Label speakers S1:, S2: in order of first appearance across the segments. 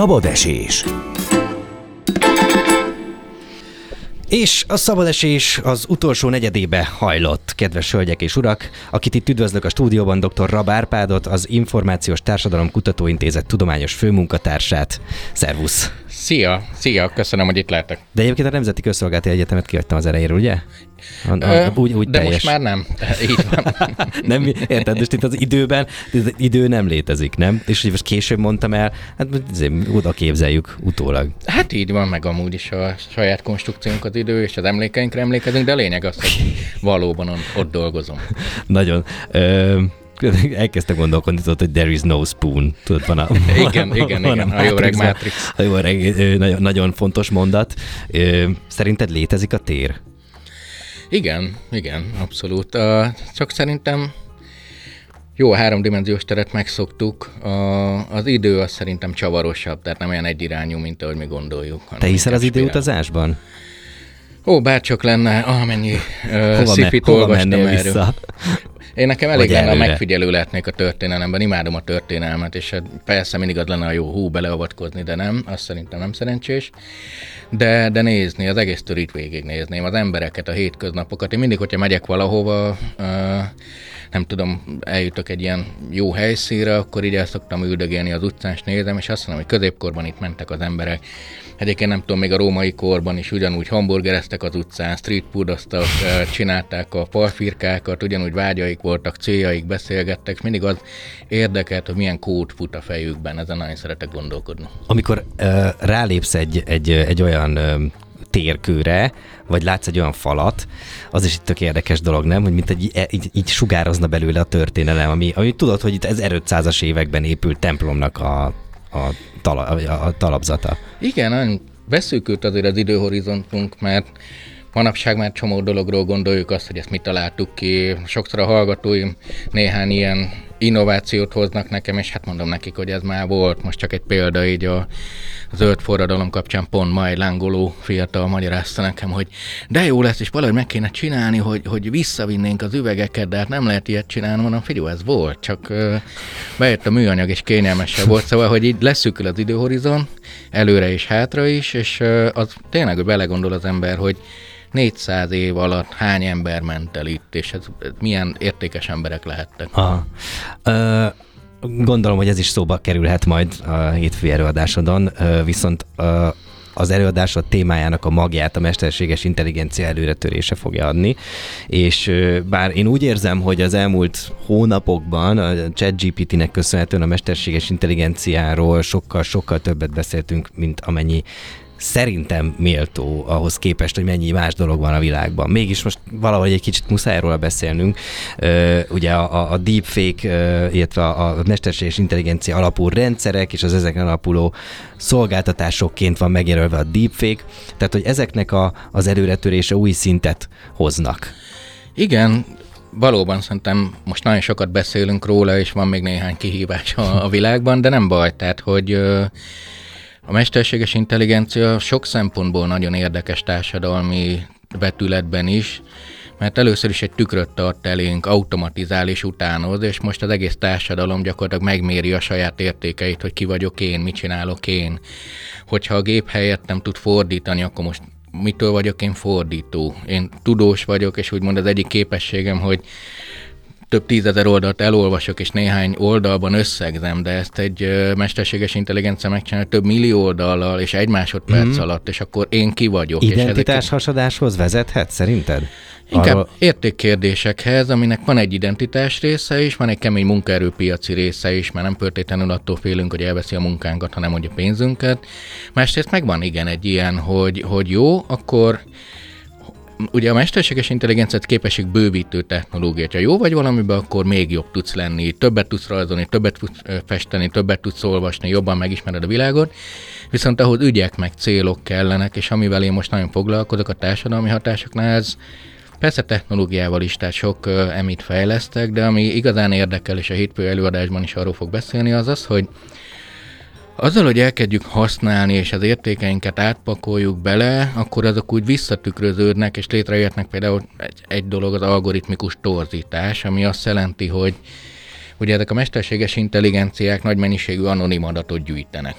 S1: Szabad esés. És a szabadesés az utolsó negyedébe hajlott, kedves hölgyek és urak, akit itt üdvözlök a stúdióban dr. Rabárpádot, az Információs Társadalom Kutatóintézet tudományos főmunkatársát. Szervusz!
S2: Szia, szia, köszönöm, hogy itt lehetek.
S1: De egyébként a Nemzeti Közszolgálati Egyetemet kihagytam az elejéről, ugye? A, a, úgy, úgy
S2: de
S1: teljes.
S2: most már nem. Így van.
S1: nem, érted, most itt az időben, az idő nem létezik, nem? És hogy most később mondtam el, hát oda képzeljük utólag.
S2: Hát így van, meg amúgy is a saját konstrukciónk az idő, és az emlékeinkre emlékezünk, de a lényeg az, hogy valóban ott, dolgozom.
S1: Nagyon. Ö, elkezdtem gondolkodni, tudod, hogy there is no spoon. Tudod, van a,
S2: Igen, igen, igen, a jó öreg Matrix.
S1: A jó öreg, ö, nagyon, nagyon fontos mondat. Szerinted létezik a tér?
S2: Igen, igen, abszolút. Csak szerintem jó, a háromdimenziós teret megszoktuk. A, az idő az szerintem csavarosabb, tehát nem olyan egyirányú, mint ahogy mi gondoljuk.
S1: Te hiszel az időutazásban?
S2: Ó, bárcsak lenne, amennyi uh,
S1: Hova,
S2: szifit
S1: hova
S2: olvastam erről.
S1: vissza?
S2: Én nekem elég lenne,
S1: előre.
S2: megfigyelő lehetnék a történelemben, imádom a történelmet, és hát persze mindig az lenne a jó hú beleavatkozni, de nem, azt szerintem nem szerencsés. De, de nézni, az egész törít végignézném, az embereket, a hétköznapokat. Én mindig, hogyha megyek valahova, uh, nem tudom, eljutok egy ilyen jó helyszínre, akkor így el szoktam üldögélni az utcán, és nézem, és azt mondom, hogy középkorban itt mentek az emberek. Egyébként nem tudom, még a római korban is ugyanúgy hamburgereztek az utcán, street foodoztak, csinálták a falfirkákat, ugyanúgy vágyaik voltak, céljaik, beszélgettek, és mindig az érdekelt, hogy milyen kód fut a fejükben, ezen nagyon szeretek gondolkodni.
S1: Amikor ö, rálépsz egy, egy, egy olyan ö, térkőre, vagy látsz egy olyan falat, az is egy tök érdekes dolog, nem? Hogy mint egy, így, így sugározna belőle a történelem, ami, ami tudod, hogy itt 1500-as években épült templomnak a, a, tala, a, a talapzata.
S2: Igen, nagyon beszűkült azért az időhorizontunk, mert manapság már csomó dologról gondoljuk azt, hogy ezt mit találtuk ki. Sokszor a hallgatóim néhány ilyen innovációt hoznak nekem, és hát mondom nekik, hogy ez már volt. Most csak egy példa így a zöld forradalom kapcsán pont ma egy lángoló fiatal magyarázta nekem, hogy de jó lesz, és valahogy meg kéne csinálni, hogy, hogy visszavinnénk az üvegeket, de hát nem lehet ilyet csinálni, mondom, figyelj, ez volt, csak bejött a műanyag, és kényelmesebb volt, szóval, hogy így leszűkül az időhorizon, előre és hátra is, és az tényleg, belegondol az ember, hogy 400 év alatt hány ember ment el itt, és ez, ez milyen értékes emberek lehettek.
S1: Aha. Ö, gondolom, hogy ez is szóba kerülhet majd a hétfői előadásodon, viszont az előadásod témájának a magját a mesterséges intelligencia előretörése fogja adni, és bár én úgy érzem, hogy az elmúlt hónapokban a ChatGPT-nek köszönhetően a mesterséges intelligenciáról sokkal-sokkal többet beszéltünk, mint amennyi szerintem méltó ahhoz képest, hogy mennyi más dolog van a világban. Mégis most valahogy egy kicsit muszáj róla beszélnünk. Ugye a, a deepfake, illetve a, mesterséges intelligencia alapú rendszerek és az ezeken alapuló szolgáltatásokként van megjelölve a deepfake, tehát hogy ezeknek a, az előretörése új szintet hoznak.
S2: Igen, valóban szerintem most nagyon sokat beszélünk róla, és van még néhány kihívás a, a világban, de nem baj, tehát hogy a mesterséges intelligencia sok szempontból nagyon érdekes társadalmi vetületben is, mert először is egy tükröt tart elénk, automatizál és utánoz, és most az egész társadalom gyakorlatilag megméri a saját értékeit, hogy ki vagyok én, mit csinálok én. Hogyha a gép helyett nem tud fordítani, akkor most mitől vagyok én fordító? Én tudós vagyok, és úgymond az egyik képességem, hogy több tízezer oldalt elolvasok, és néhány oldalban összegzem, de ezt egy mesterséges intelligencia megcsinálja több millió oldallal, és egy másodperc mm. alatt, és akkor én ki vagyok. és
S1: Identitás
S2: ezek
S1: hasadáshoz vezethet szerinted?
S2: inkább
S1: Arról-
S2: értékkérdésekhez, aminek van egy identitás része is, van egy kemény munkaerőpiaci része is, mert nem feltétlenül attól félünk, hogy elveszi a munkánkat, hanem hogy a pénzünket. Másrészt megvan igen egy ilyen, hogy, hogy jó, akkor ugye a mesterséges intelligenciát képesség bővítő technológia. Ha jó vagy valamiben, akkor még jobb tudsz lenni, többet tudsz rajzolni, többet tudsz festeni, többet tudsz olvasni, jobban megismered a világot. Viszont ahhoz ügyek meg célok kellenek, és amivel én most nagyon foglalkozok a társadalmi hatásoknál, ez persze technológiával is, tehát sok uh, emit fejlesztek, de ami igazán érdekel, és a hétfő előadásban is arról fog beszélni, az az, hogy azzal, hogy elkezdjük használni, és az értékeinket átpakoljuk bele, akkor azok úgy visszatükröződnek, és létrejöhetnek például egy, egy dolog az algoritmikus torzítás, ami azt jelenti, hogy Ugye ezek a mesterséges intelligenciák nagy mennyiségű anonim adatot gyűjtenek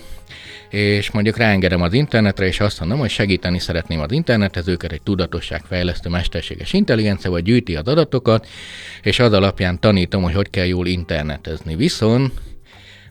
S2: és mondjuk ráengedem az internetre, és azt mondom, hogy segíteni szeretném az internetezőket, egy tudatosságfejlesztő mesterséges intelligencia, vagy gyűjti az adatokat, és az alapján tanítom, hogy hogy kell jól internetezni. Viszont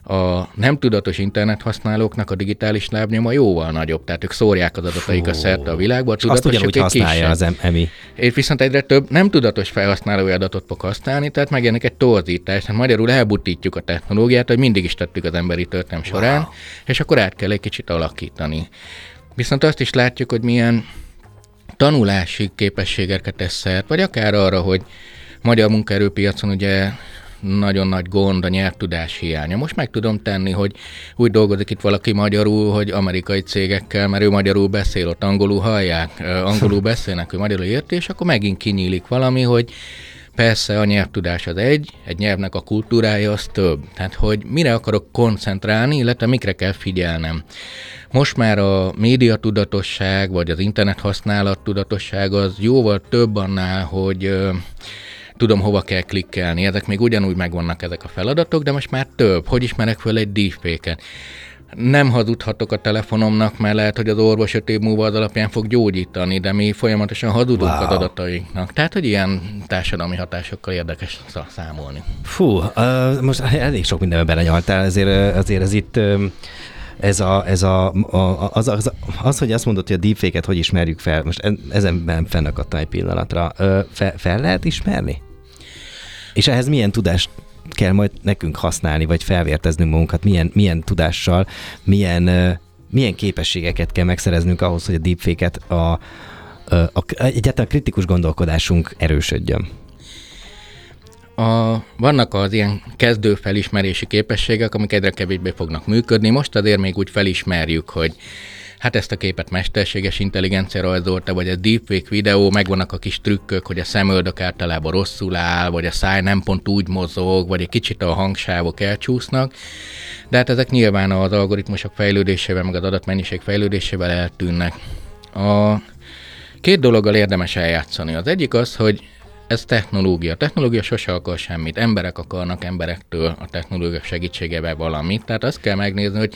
S2: a nem tudatos internet használóknak a digitális lábnyoma jóval nagyobb, tehát ők szórják az adataikat szerte a világba.
S1: A azt ugyanúgy használja az EMI.
S2: És viszont egyre több nem tudatos felhasználói adatot fog használni, tehát megjelenik egy torzítás, tehát magyarul elbutítjuk a technológiát, hogy mindig is tettük az emberi történelem során, wow. és akkor át kell egy kicsit alakítani. Viszont azt is látjuk, hogy milyen tanulási képességeket tesz szert, vagy akár arra, hogy magyar munkaerőpiacon ugye nagyon nagy gond a nyelvtudás hiánya. Most meg tudom tenni, hogy úgy dolgozik itt valaki magyarul, hogy amerikai cégekkel, mert ő magyarul beszél, ott angolul hallják, angolul beszélnek, ő magyarul érti, és akkor megint kinyílik valami, hogy Persze a nyelvtudás az egy, egy nyelvnek a kultúrája az több. Tehát, hogy mire akarok koncentrálni, illetve mikre kell figyelnem. Most már a média tudatosság, vagy az internet használat tudatosság az jóval több annál, hogy tudom, hova kell klikkelni. Ezek még ugyanúgy megvannak ezek a feladatok, de most már több. Hogy ismerek föl egy deepfake-et? nem hazudhatok a telefonomnak, mert lehet, hogy az orvos öt év múlva az alapján fog gyógyítani, de mi folyamatosan hazudunk wow. az adatainknak. Tehát, hogy ilyen társadalmi hatásokkal érdekes számolni.
S1: Fú, uh, most elég sok mindenben belenyaltál, ezért, azért ez itt ez a, ez a, a az, az, az, hogy azt mondod, hogy a deepfake-et hogy ismerjük fel, most ezenben fennakadtam egy pillanatra, fel, fel lehet ismerni? És ehhez milyen tudást kell majd nekünk használni, vagy felvérteznünk magunkat, milyen, milyen tudással, milyen, milyen képességeket kell megszereznünk ahhoz, hogy a deepfake-et a, a, a, egyáltalán kritikus gondolkodásunk erősödjön.
S2: A, vannak az ilyen kezdő felismerési képességek, amik egyre kevésbé fognak működni. Most azért még úgy felismerjük, hogy hát ezt a képet mesterséges intelligencia rajzolta, vagy a deepfake videó, megvannak a kis trükkök, hogy a szemöldök általában rosszul áll, vagy a száj nem pont úgy mozog, vagy egy kicsit a hangsávok elcsúsznak, de hát ezek nyilván az algoritmusok fejlődésével, meg az adatmennyiség fejlődésével eltűnnek. A két dologgal érdemes eljátszani. Az egyik az, hogy ez technológia. A technológia sose akar semmit. Emberek akarnak emberektől a technológia segítségével valamit. Tehát azt kell megnézni, hogy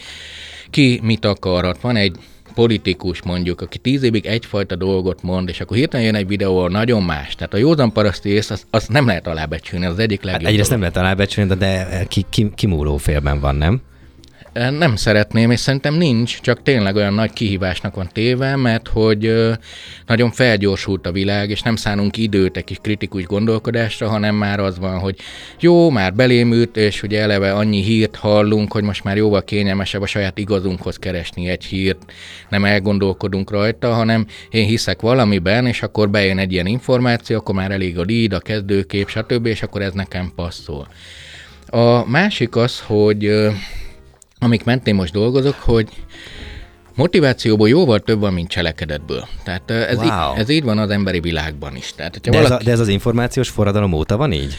S2: ki mit akarhat. Van egy politikus mondjuk, aki tíz évig egyfajta dolgot mond, és akkor hirtelen jön egy videó, nagyon más. Tehát a józan paraszti ész, azt, az nem lehet alábecsülni, az egyik legjobb.
S1: Hát egyrészt nem lehet alábecsülni, de ki, ki, kimúló félben van, nem?
S2: Nem szeretném, és szerintem nincs, csak tényleg olyan nagy kihívásnak van téve, mert hogy nagyon felgyorsult a világ, és nem szánunk időt egy kis kritikus gondolkodásra, hanem már az van, hogy jó, már belémült, és ugye eleve annyi hírt hallunk, hogy most már jóval kényelmesebb a saját igazunkhoz keresni egy hírt, nem elgondolkodunk rajta, hanem én hiszek valamiben, és akkor bejön egy ilyen információ, akkor már elég a lead, a kezdőkép, stb., és akkor ez nekem passzol. A másik az, hogy amik mentén most dolgozok, hogy motivációból jóval több van, mint cselekedetből. Tehát ez, wow. így, ez így van az emberi világban is. Tehát,
S1: de, valaki... ez a, de ez az információs forradalom óta van így?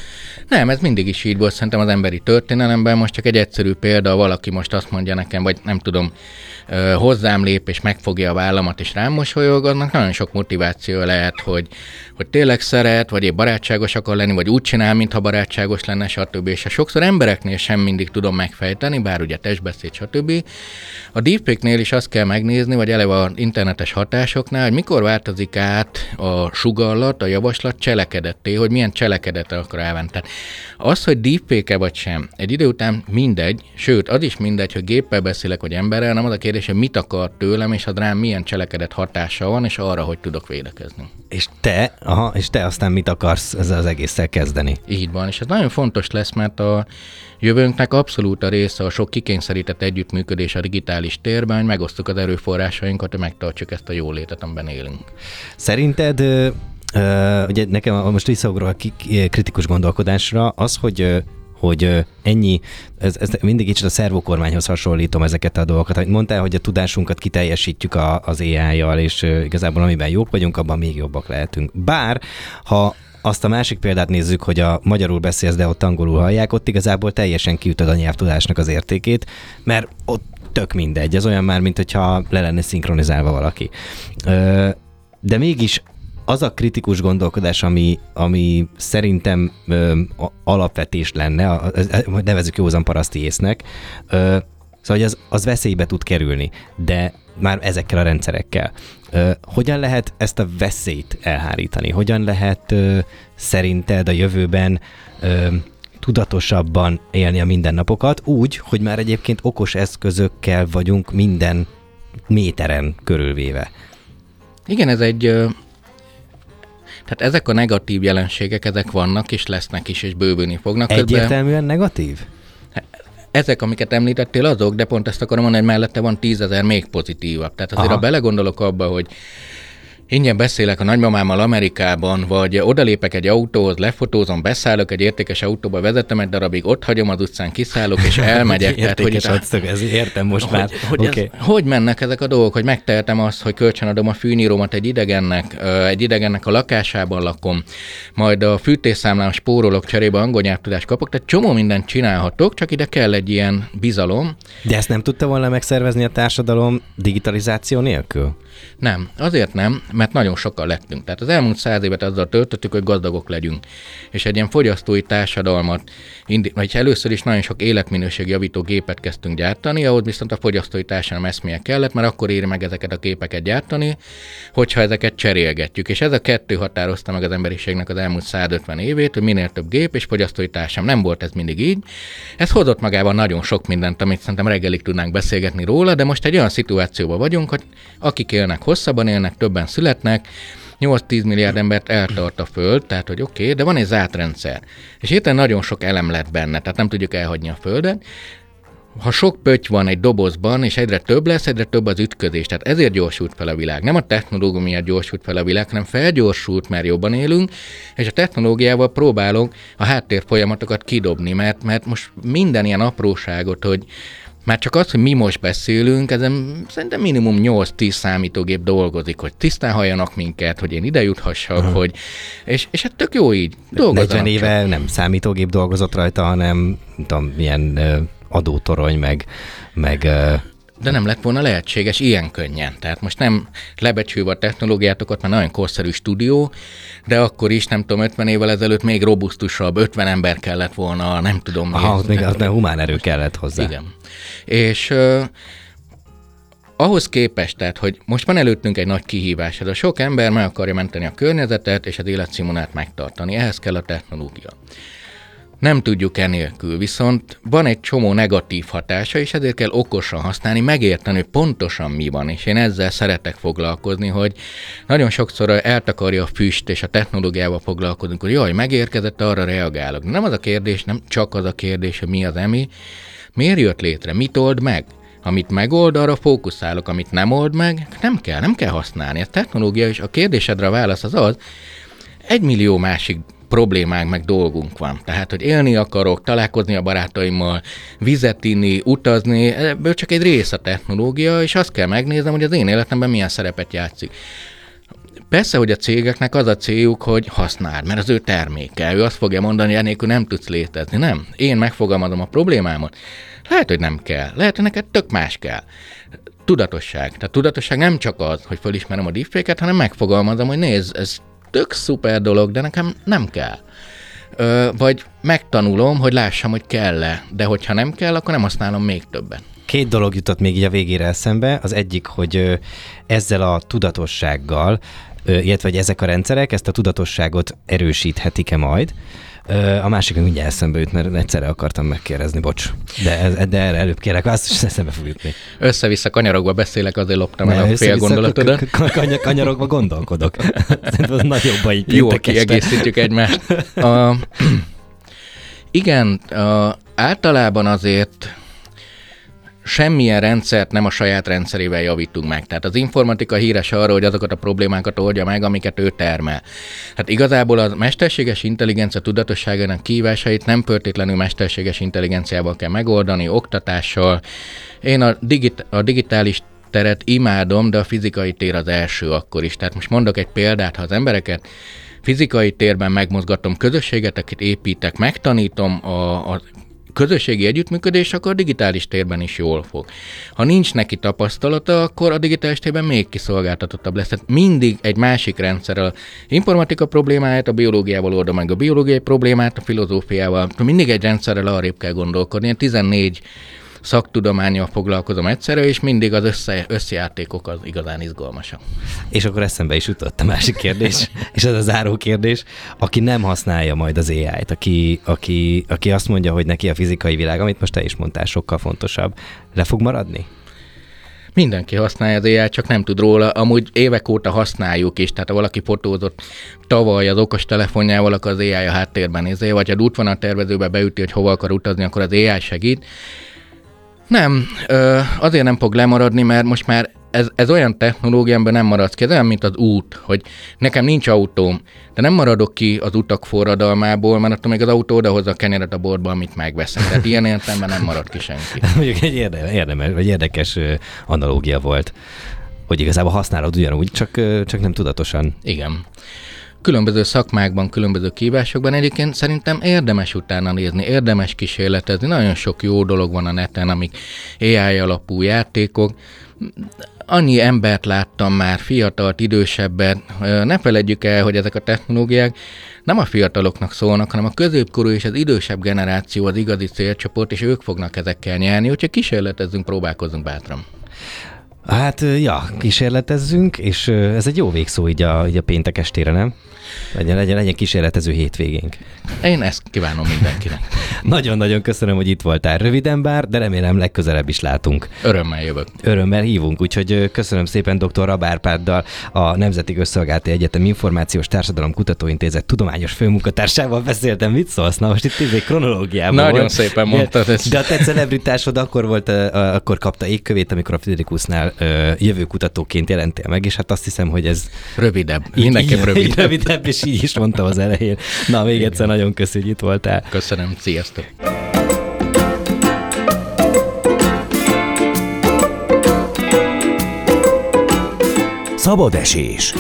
S2: Nem, ez mindig is így volt szerintem az emberi történelemben. Most csak egy egyszerű példa, valaki most azt mondja nekem, vagy nem tudom, hozzám lép és megfogja a vállamat és rám mosolyog, annak nagyon sok motiváció lehet, hogy, hogy tényleg szeret, vagy épp barátságos akar lenni, vagy úgy csinál, mintha barátságos lenne, stb. És a sokszor embereknél sem mindig tudom megfejteni, bár ugye testbeszéd, stb. A deepfake-nél is azt kell megnézni, vagy eleve a internetes hatásoknál, hogy mikor változik át a sugallat, a javaslat cselekedetté, hogy milyen cselekedetre akar elvenni. Tehát az, hogy deepfake vagy sem, egy idő után mindegy, sőt, az is mindegy, hogy géppel beszélek, vagy emberrel, nem az a kérdés, hogy mit akar tőlem, és az rám milyen cselekedet hatása van, és arra, hogy tudok védekezni.
S1: És te, aha, és te aztán mit akarsz ezzel az egésszel kezdeni?
S2: Így van, és ez nagyon fontos lesz, mert a jövőnknek abszolút a része a sok kikényszerített együttműködés a digitális térben, hogy megosztjuk az erőforrásainkat, hogy megtartsuk ezt a jólétet, amiben élünk.
S1: Szerinted ugye nekem most visszaugrok a kritikus gondolkodásra, az, hogy hogy ennyi, ez, ez mindig kicsit a szervokormányhoz hasonlítom ezeket a dolgokat. Hogy mondtál, hogy a tudásunkat kiteljesítjük a, az AI-jal, és igazából amiben jók vagyunk, abban még jobbak lehetünk. Bár, ha azt a másik példát nézzük, hogy a magyarul beszélsz, de ott angolul hallják, ott igazából teljesen kiütöd a nyelvtudásnak az értékét, mert ott tök mindegy. Ez olyan már, mint hogyha le lenne szinkronizálva valaki. De mégis az a kritikus gondolkodás, ami, ami szerintem ö, alapvetés lenne, a, a, nevezük józan paraszti észnek, szóval az, az veszélybe tud kerülni, de már ezekkel a rendszerekkel. Hogyan lehet ezt a veszélyt elhárítani? Hogyan lehet szerinted a jövőben tudatosabban élni a mindennapokat, úgy, hogy már egyébként okos eszközökkel vagyunk minden méteren körülvéve.
S2: Igen, ez egy tehát ezek a negatív jelenségek, ezek vannak, és lesznek is, és bővülni fognak.
S1: Egyértelműen Közben... negatív?
S2: Ezek, amiket említettél, azok, de pont ezt akarom mondani, hogy mellette van tízezer még pozitívabb. Tehát azért, Aha. ha belegondolok abba, hogy ingyen beszélek a nagymamámmal Amerikában, vagy odalépek egy autóhoz, lefotózom, beszállok egy értékes autóba, vezetem egy darabig, ott hagyom az utcán, kiszállok és elmegyek.
S1: tehát, hogy adszög, ez értem most hogy, már.
S2: Hogy, okay. ez, hogy mennek ezek a dolgok, hogy megtehetem azt, hogy kölcsönadom a fűnyírómat egy idegennek, egy idegennek a lakásában lakom, majd a fűtésszámlán spórolok, cserébe angol nyelvtudást kapok, tehát csomó mindent csinálhatok, csak ide kell egy ilyen bizalom.
S1: De ezt nem tudta volna megszervezni a társadalom digitalizáció nélkül?
S2: Nem, azért nem, mert nagyon sokkal lettünk. Tehát az elmúlt száz évet azzal töltöttük, hogy gazdagok legyünk. És egy ilyen fogyasztói társadalmat, indi- vagy először is nagyon sok életminőség javító gépet kezdtünk gyártani, ahhoz viszont a fogyasztói társadalom eszméje kellett, mert akkor éri meg ezeket a képeket gyártani, hogyha ezeket cserélgetjük. És ez a kettő határozta meg az emberiségnek az elmúlt 150 évét, hogy minél több gép és fogyasztói társadalom. Nem volt ez mindig így. Ez hozott magában nagyon sok mindent, amit szerintem reggelig tudnánk beszélgetni róla, de most egy olyan szituációban vagyunk, hogy akik élnek hosszabban, élnek többen születnek, születnek, 8-10 milliárd embert eltart a Föld, tehát hogy oké, okay, de van egy zárt rendszer. És itt nagyon sok elem lett benne, tehát nem tudjuk elhagyni a Földet. Ha sok pötty van egy dobozban, és egyre több lesz, egyre több az ütközés. Tehát ezért gyorsult fel a világ. Nem a technológia miatt gyorsult fel a világ, hanem felgyorsult, mert jobban élünk, és a technológiával próbálunk a háttér folyamatokat kidobni, mert, mert most minden ilyen apróságot, hogy már csak az, hogy mi most beszélünk, ezen szerintem minimum 8-10 számítógép dolgozik, hogy tisztán halljanak minket, hogy én ide juthassak, uh-huh. hogy... És, és hát tök jó így.
S1: 40 éve csak. nem számítógép dolgozott rajta, hanem nem tudom, milyen adótorony, meg, meg
S2: de nem lett volna lehetséges ilyen könnyen. Tehát most nem lebecsülve a technológiátokat, mert nagyon korszerű stúdió, de akkor is, nem tudom, 50 évvel ezelőtt még robusztusabb, 50 ember kellett volna, nem tudom.
S1: Aha, még az humán erő kellett hozzá.
S2: Igen. És uh, ahhoz képest, tehát, hogy most van előttünk egy nagy kihívás, ez a sok ember meg akarja menteni a környezetet és az életszínvonalát megtartani, ehhez kell a technológia. Nem tudjuk enélkül, viszont van egy csomó negatív hatása, és ezért kell okosan használni, megérteni, hogy pontosan mi van, és én ezzel szeretek foglalkozni, hogy nagyon sokszor eltakarja a füst, és a technológiával foglalkozunk, hogy jaj, megérkezett, arra reagálok. Nem az a kérdés, nem csak az a kérdés, hogy mi az emi, miért jött létre, mit old meg, amit megold, arra fókuszálok, amit nem old meg, nem kell, nem kell használni. A technológia és a kérdésedre a válasz az az, egy millió másik problémánk, meg dolgunk van. Tehát, hogy élni akarok, találkozni a barátaimmal, vizet inni, utazni, ebből csak egy rész a technológia, és azt kell megnéznem, hogy az én életemben milyen szerepet játszik. Persze, hogy a cégeknek az a céljuk, hogy használd, mert az ő terméke. Ő azt fogja mondani, hogy enélkül nem tudsz létezni. Nem. Én megfogalmazom a problémámat. Lehet, hogy nem kell. Lehet, hogy neked tök más kell. Tudatosság. Tehát tudatosság nem csak az, hogy fölismerem a deepfake hanem megfogalmazom, hogy nézd, ez tök szuper dolog, de nekem nem kell. Ö, vagy megtanulom, hogy lássam, hogy kell-e, de hogyha nem kell, akkor nem használom még többen.
S1: Két dolog jutott még így a végére eszembe. Az egyik, hogy ezzel a tudatossággal, illetve hogy ezek a rendszerek ezt a tudatosságot erősíthetik-e majd, a másik mindjárt eszembe jut, mert egyszerre akartam megkérdezni, bocs. De, ez, de erre előbb kérek, azt is eszembe fog jutni.
S2: Össze-vissza kanyarokba beszélek, azért loptam el a fél gondolatodat.
S1: Kanyarokba gondolkodok. Szerintem az nagyobb így
S2: Jó, kiegészítjük egymást. A, igen, a, általában azért semmilyen rendszert nem a saját rendszerével javítunk meg. Tehát az informatika híres arra, hogy azokat a problémákat oldja meg, amiket ő termel. Hát igazából a mesterséges intelligencia tudatosságának kívásait nem pörtétlenül mesterséges intelligenciával kell megoldani, oktatással. Én a, digit- a digitális teret imádom, de a fizikai tér az első akkor is. Tehát most mondok egy példát, ha az embereket fizikai térben megmozgatom közösséget, építek, megtanítom a, a közösségi együttműködés, akkor digitális térben is jól fog. Ha nincs neki tapasztalata, akkor a digitális térben még kiszolgáltatottabb lesz. Tehát mindig egy másik rendszerrel informatika problémáját, a biológiával oldom meg a biológiai problémát, a filozófiával. Mindig egy rendszerrel arrébb kell gondolkodni. 14 szaktudományjal foglalkozom egyszerre, és mindig az össze, összejátékok az igazán izgalmasak.
S1: És akkor eszembe is jutott a másik kérdés, és ez a záró kérdés. Aki nem használja majd az AI-t, aki, aki, aki azt mondja, hogy neki a fizikai világ, amit most te is mondtál, sokkal fontosabb, le fog maradni?
S2: Mindenki használja az AI, csak nem tud róla. Amúgy évek óta használjuk is, tehát ha valaki fotózott tavaly az okos telefonjával, akkor az AI a háttérben nézi, vagy ha tervezőbe beüti, hogy hova akar utazni, akkor az AI segít. Nem, ö, azért nem fog lemaradni, mert most már ez, ez olyan technológia, amiben nem maradsz ki, ez olyan, mint az út, hogy nekem nincs autóm, de nem maradok ki az utak forradalmából, mert attól még az autó odahozza a kenyeret a borba, amit megveszek. Tehát ilyen értelemben nem marad ki senki.
S1: Mondjuk egy érdemes, vagy érdekes analógia volt, hogy igazából használod ugyanúgy, csak, csak nem tudatosan.
S2: Igen különböző szakmákban, különböző kívásokban egyébként szerintem érdemes utána nézni, érdemes kísérletezni. Nagyon sok jó dolog van a neten, amik AI alapú játékok. Annyi embert láttam már, fiatalt, idősebbet. Ne feledjük el, hogy ezek a technológiák nem a fiataloknak szólnak, hanem a középkorú és az idősebb generáció az igazi célcsoport, és ők fognak ezekkel nyerni, úgyhogy kísérletezzünk, próbálkozunk bátran.
S1: Hát, ja, kísérletezzünk, és ez egy jó végszó így a, így a péntek estére, nem? Legyen, legyen, legyen kísérletező hétvégénk.
S2: Én ezt kívánom mindenkinek.
S1: Nagyon-nagyon köszönöm, hogy itt voltál. Röviden bár, de remélem legközelebb is látunk.
S2: Örömmel jövök.
S1: Örömmel hívunk, úgyhogy köszönöm szépen dr. Rabárpáddal, a Nemzeti Összolgálati Egyetem Információs Társadalom Kutatóintézet tudományos főmunkatársával beszéltem. Mit szólsz? Na most itt egy kronológiában
S2: Nagyon
S1: volt.
S2: szépen mondtad ezt.
S1: De a te celebritásod akkor volt, akkor kapta égkövét, amikor a Friderikusznál jövőkutatóként jelentél meg, és hát azt hiszem, hogy ez...
S2: Rövidebb. Mindenképp rövidebb.
S1: rövidebb és így is mondtam az elején. Na, még Igen. egyszer nagyon köszönjük, hogy itt voltál.
S2: Köszönöm, sziasztok!
S3: Szabad esés.